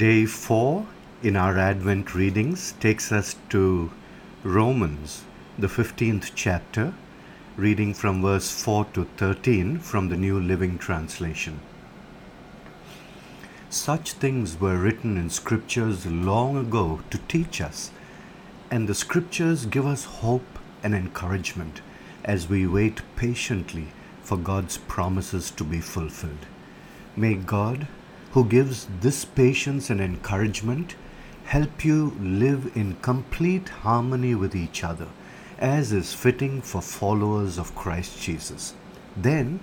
Day 4 in our Advent readings takes us to Romans, the 15th chapter, reading from verse 4 to 13 from the New Living Translation. Such things were written in scriptures long ago to teach us, and the scriptures give us hope and encouragement as we wait patiently for God's promises to be fulfilled. May God, who gives this patience and encouragement, help you live in complete harmony with each other, as is fitting for followers of Christ Jesus. Then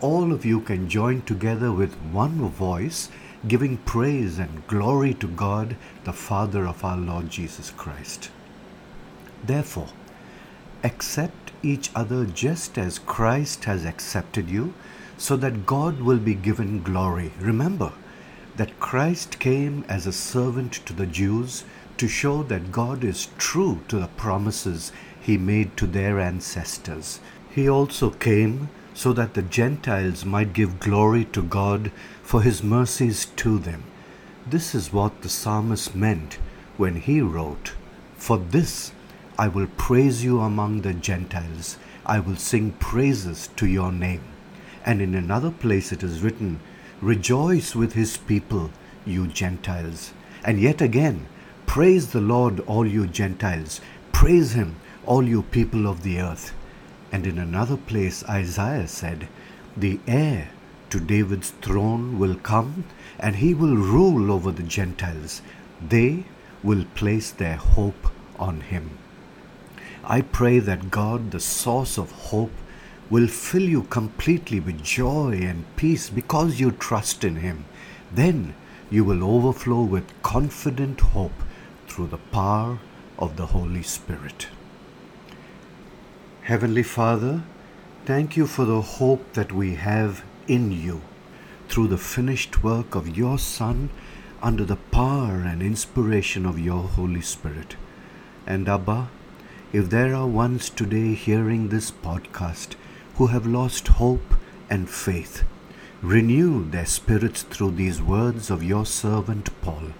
all of you can join together with one voice, giving praise and glory to God, the Father of our Lord Jesus Christ. Therefore, accept each other just as Christ has accepted you, so that God will be given glory. Remember, that Christ came as a servant to the Jews to show that God is true to the promises he made to their ancestors. He also came so that the Gentiles might give glory to God for his mercies to them. This is what the psalmist meant when he wrote, For this I will praise you among the Gentiles, I will sing praises to your name. And in another place it is written, Rejoice with his people, you Gentiles. And yet again, praise the Lord, all you Gentiles. Praise him, all you people of the earth. And in another place, Isaiah said, The heir to David's throne will come, and he will rule over the Gentiles. They will place their hope on him. I pray that God, the source of hope, will fill you completely with joy and peace because you trust in Him. Then you will overflow with confident hope through the power of the Holy Spirit. Heavenly Father, thank you for the hope that we have in you through the finished work of your Son under the power and inspiration of your Holy Spirit. And Abba, if there are ones today hearing this podcast who have lost hope and faith. Renew their spirits through these words of your servant Paul,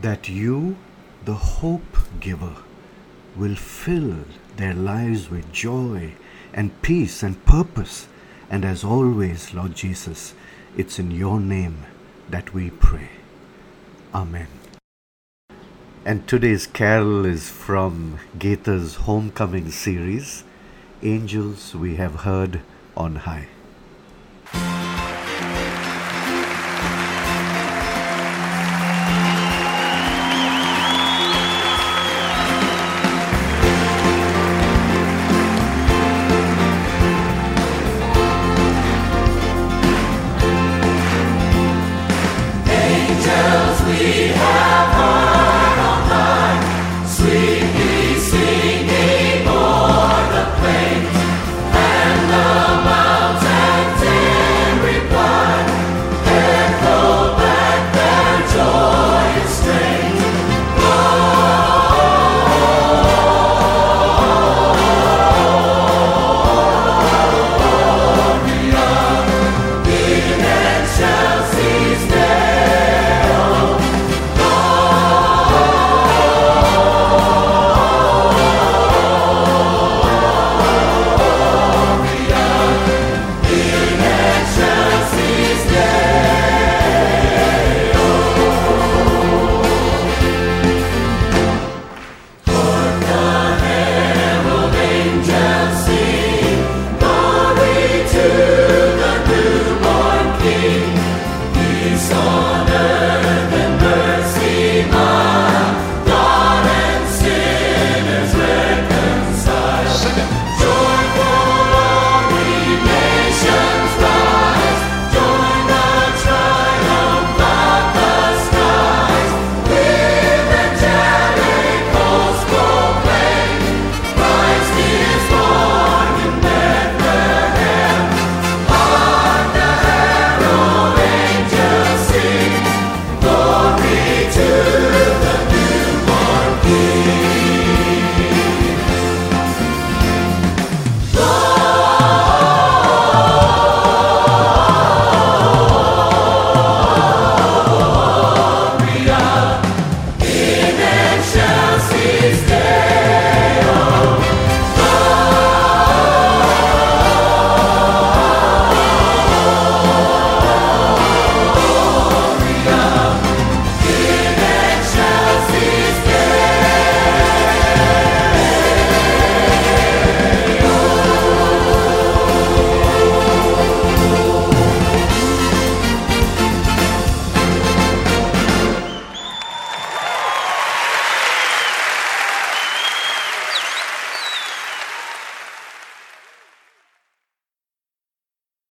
that you, the hope giver, will fill their lives with joy and peace and purpose. And as always, Lord Jesus, it's in your name that we pray. Amen. And today's carol is from Gaither's Homecoming series angels we have heard on high.